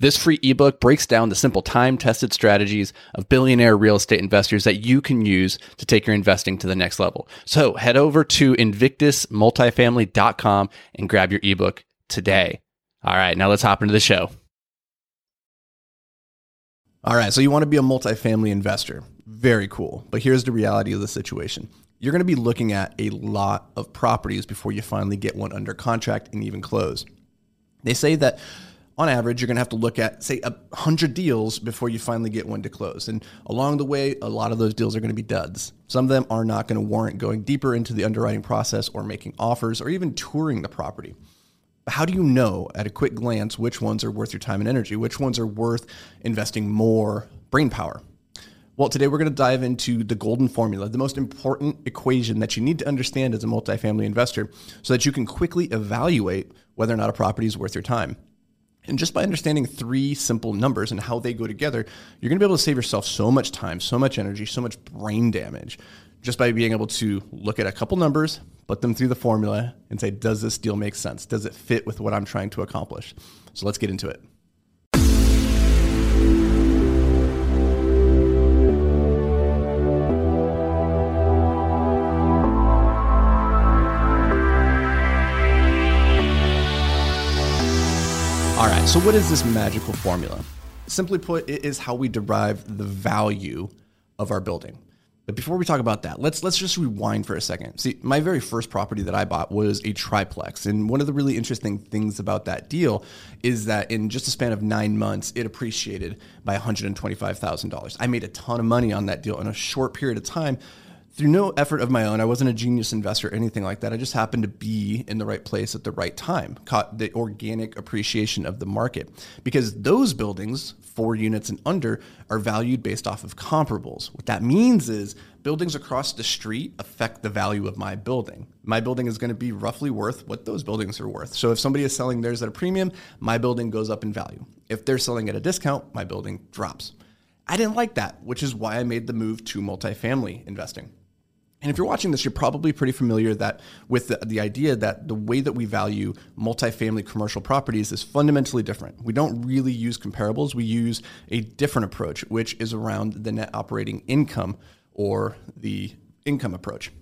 This free ebook breaks down the simple time tested strategies of billionaire real estate investors that you can use to take your investing to the next level. So head over to invictusmultifamily.com and grab your ebook today. All right, now let's hop into the show. All right, so you want to be a multifamily investor. Very cool. But here's the reality of the situation you're going to be looking at a lot of properties before you finally get one under contract and even close. They say that on average, you're going to have to look at, say, a 100 deals before you finally get one to close. And along the way, a lot of those deals are going to be duds. Some of them are not going to warrant going deeper into the underwriting process or making offers or even touring the property. How do you know at a quick glance which ones are worth your time and energy? Which ones are worth investing more brain power? Well, today we're going to dive into the golden formula, the most important equation that you need to understand as a multifamily investor so that you can quickly evaluate whether or not a property is worth your time. And just by understanding three simple numbers and how they go together, you're going to be able to save yourself so much time, so much energy, so much brain damage just by being able to look at a couple numbers, put them through the formula, and say, does this deal make sense? Does it fit with what I'm trying to accomplish? So let's get into it. All right, so what is this magical formula? Simply put, it is how we derive the value of our building. But before we talk about that, let's let's just rewind for a second. See, my very first property that I bought was a triplex, and one of the really interesting things about that deal is that in just a span of nine months, it appreciated by one hundred and twenty-five thousand dollars. I made a ton of money on that deal in a short period of time through no effort of my own. I wasn't a genius investor or anything like that. I just happened to be in the right place at the right time, caught the organic appreciation of the market. Because those buildings, four units and under, are valued based off of comparables. What that means is buildings across the street affect the value of my building. My building is going to be roughly worth what those buildings are worth. So if somebody is selling theirs at a premium, my building goes up in value. If they're selling at a discount, my building drops. I didn't like that, which is why I made the move to multifamily investing. And if you're watching this, you're probably pretty familiar that with the, the, idea that the way that we value multifamily commercial properties is fundamentally different. We don't really use comparables. We use a different approach, which is around the net operating income or the income approach.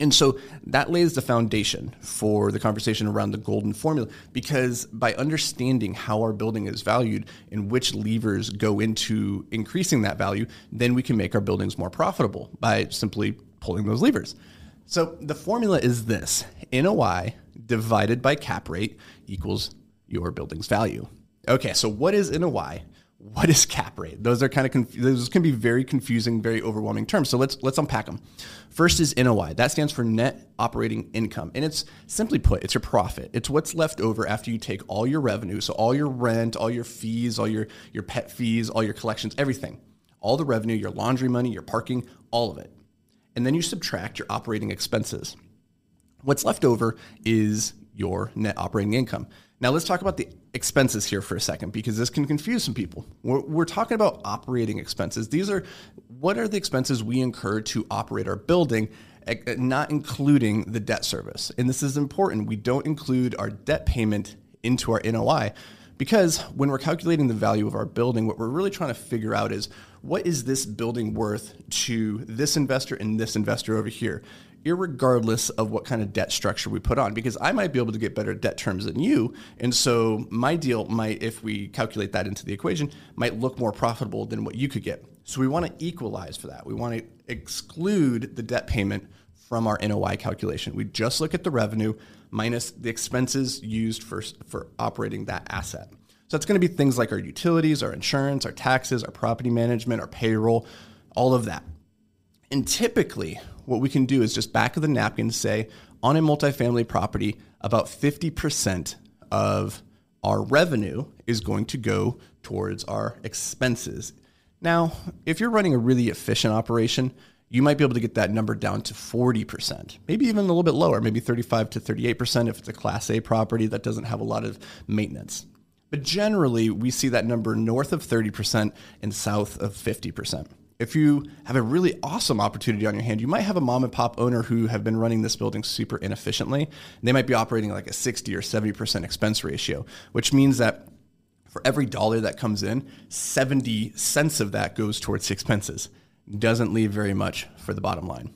And so that lays the foundation for the conversation around the golden formula because by understanding how our building is valued and which levers go into increasing that value, then we can make our buildings more profitable by simply pulling those levers. So the formula is this NOI divided by cap rate equals your building's value. Okay, so what is NOI? What is cap rate? Those are kind of conf- those can be very confusing, very overwhelming terms. So let's let's unpack them. First is NOI. That stands for net operating income, and it's simply put, it's your profit. It's what's left over after you take all your revenue, so all your rent, all your fees, all your your pet fees, all your collections, everything, all the revenue, your laundry money, your parking, all of it and then you subtract your operating expenses. What's left over is your net operating income. Now, let's talk about the expenses here for a second because this can confuse some people. We're, we're, talking about operating expenses. These are what are the expenses we incur to operate our building, eh, eh, not including the debt service. And this is important. We don't include our debt payment into our NOI because when we're calculating the value of our building, what we're really trying to figure out is what is this building worth to this investor and this investor over here, regardless of what kind of debt structure we put on. Because I might be able to get better debt terms than you. And so my deal might, if we calculate that into the equation, might look more profitable than what you could get. So we want to equalize for that. We want to exclude the debt payment from our NOI calculation. We just look at the revenue minus the expenses used for, for operating that asset. So it's going to be things like our utilities, our insurance, our taxes, our property management, our payroll, all of that. And typically, what we can do is just back of the napkin say on a multifamily property, about 50% of our revenue is going to go towards our expenses. Now, if you're running a really efficient operation, you might be able to get that number down to 40%, maybe even a little bit lower, maybe 35 to 38% if it's a Class A property that doesn't have a lot of maintenance. But generally, we see that number north of 30% and south of 50%. If you have a really awesome opportunity on your hand, you might have a mom and pop owner who have been running this building super inefficiently. They might be operating like a 60 or 70% expense ratio, which means that for every dollar that comes in, 70 cents of that goes towards expenses. Doesn't leave very much for the bottom line.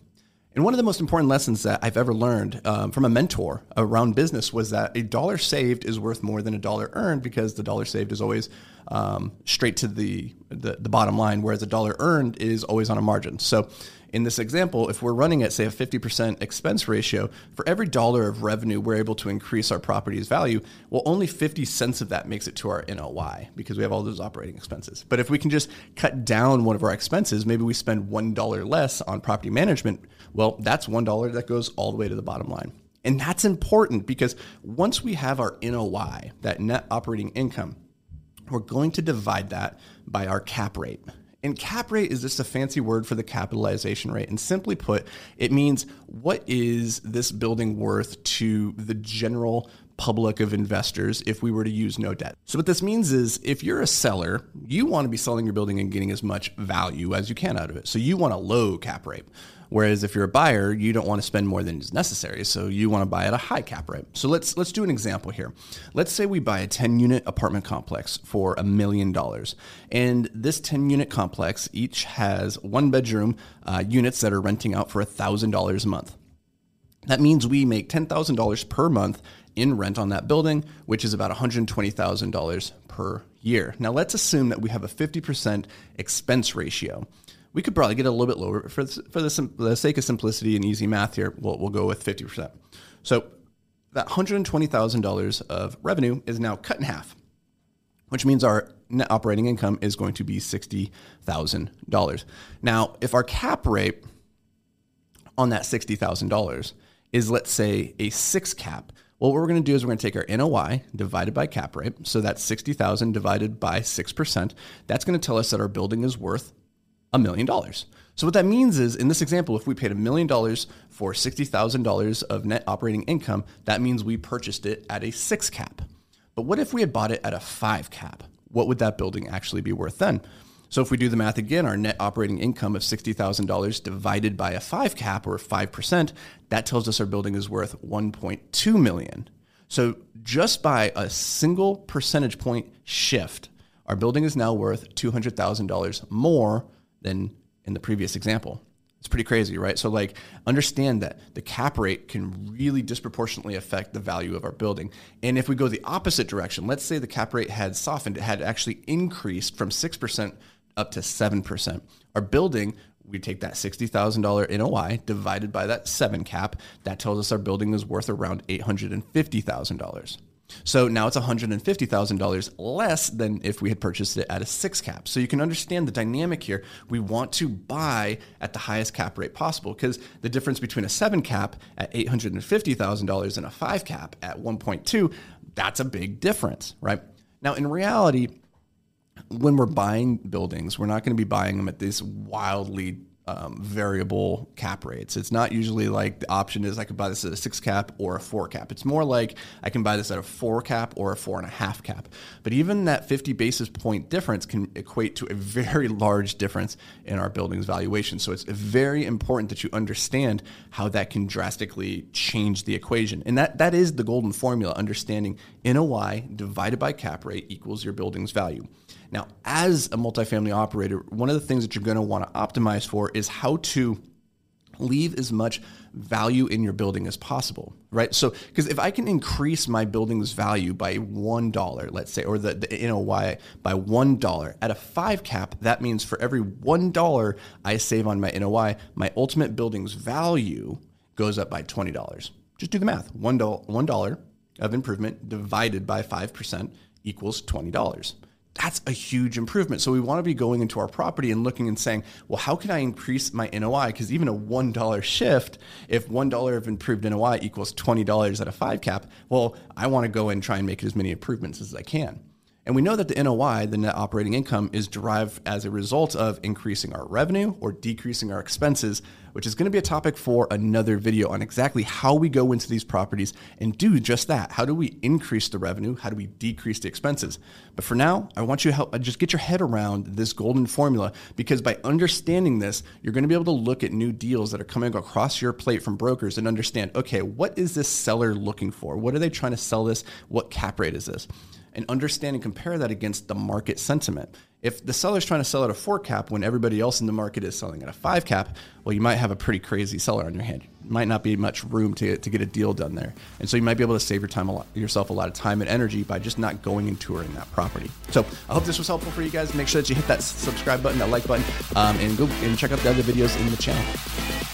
And one of the most important lessons that I've ever learned um, from a mentor around business was that a dollar saved is worth more than a dollar earned because the dollar saved is always um, straight to the, the, the bottom line, whereas a dollar earned is always on a margin. So in this example, if we're running at, say, a 50% expense ratio, for every dollar of revenue we're able to increase our property's value, well, only 50 cents of that makes it to our NOI because we have all those operating expenses. But if we can just cut down one of our expenses, maybe we spend $1 less on property management, well, that's $1 that goes all the way to the bottom line. And that's important because once we have our NOI, that net operating income, we're going to divide that by our cap rate. And cap rate is just a fancy word for the capitalization rate. And simply put, it means what is this building worth to the general public of investors if we were to use no debt. So what this means is if you're a seller, you want to be selling your building and getting as much value as you can out of it. So you want a low cap rate. Whereas if you're a buyer, you don't want to spend more than is necessary, so you want to buy at a high cap rate. So let's let's do an example here. Let's say we buy a 10 unit apartment complex for a million dollars, and this 10 unit complex each has one bedroom uh, units that are renting out for a thousand dollars a month. That means we make $10,000 per month in rent on that building, which is about $120,000 per year. Now, let's assume that we have a 50% expense ratio we could probably get a little bit lower for for the, the sake of simplicity and easy math here. We'll, we'll go with 50%. So that $120,000 of revenue is now cut in half, which means our net operating income is going to be $60,000. Now, if our cap rate on that $60,000 is, let's say, a six cap, well, what we're going to do is we're going to take our NOI divided by cap rate. So that's 60,000 divided by 6%. That's going to tell us that our building is worth a million dollars. So what that means is, in this example, if we paid a million dollars for sixty thousand dollars of net operating income, that means we purchased it at a six cap. But what if we had bought it at a five cap? What would that building actually be worth then? So if we do the math again, our net operating income of $60,000 divided by a 5 cap or 5%, that tells us our building is worth 1.2 million. So just by a single percentage point shift, our building is now worth $200,000 more than in the previous example. It's pretty crazy, right? So, like, understand that the cap rate can really disproportionately affect the value of our building. And if we go the opposite direction, let's say the cap rate had softened, it had actually increased from 6% up to 7%. Our building, we take that $60,000 NOI divided by that 7 cap, that tells us our building is worth around $850,000. So now it's $150,000 less than if we had purchased it at a six cap. So you can understand the dynamic here. We want to buy at the highest cap rate possible because the difference between a seven cap at $850,000 and a five cap at 1.2, that's a big difference, right? Now, in reality, when we're buying buildings, we're not going to be buying them at this wildly um, variable cap rates. It's not usually like the option is I could buy this at a six cap or a four cap. It's more like I can buy this at a four cap or a four and a half cap. But even that 50 basis point difference can equate to a very large difference in our building's valuation. So it's very important that you understand how that can drastically change the equation. And that, that is the golden formula, understanding NOI divided by cap rate equals your building's value. Now, as a multifamily operator, one of the things that you're going to want to optimize for is how to leave as much value in your building as possible, right? So, because if I can increase my building's value by one dollar, let's say, or the, the NOI by one dollar at a five cap, that means for every one dollar I save on my NOI, my ultimate building's value goes up by twenty dollars. Just do the math. One dollar, one dollar of improvement divided by five percent equals twenty dollars that's a huge improvement. So we want to be going into our property and looking and saying, well, how can I increase my NOI? Because even a $1 shift, if $1 of improved NOI equals $20 at a five cap, well, I want to go and try and make as many improvements as I can. And we know that the NOI, the net operating income, is derived as a result of increasing our revenue or decreasing our expenses, which is going to be a topic for another video on exactly how we go into these properties and do just that. How do we increase the revenue? How do we decrease the expenses? But for now, I want you to help uh, just get your head around this golden formula because by understanding this, you're going to be able to look at new deals that are coming across your plate from brokers and understand, okay, what is this seller looking for? What are they trying to sell this? What cap rate is this? And understand and compare that against the market sentiment. If the seller's trying to sell at a four cap when everybody else in the market is selling at a five cap, well, you might have a pretty crazy seller on your hand. Might not be much room to, to get a deal done there. And so you might be able to save your time a lot, yourself a lot of time and energy by just not going and touring that property. So I hope this was helpful for you guys. Make sure that you hit that subscribe button, that like button, um, and go and check out the other videos in the channel.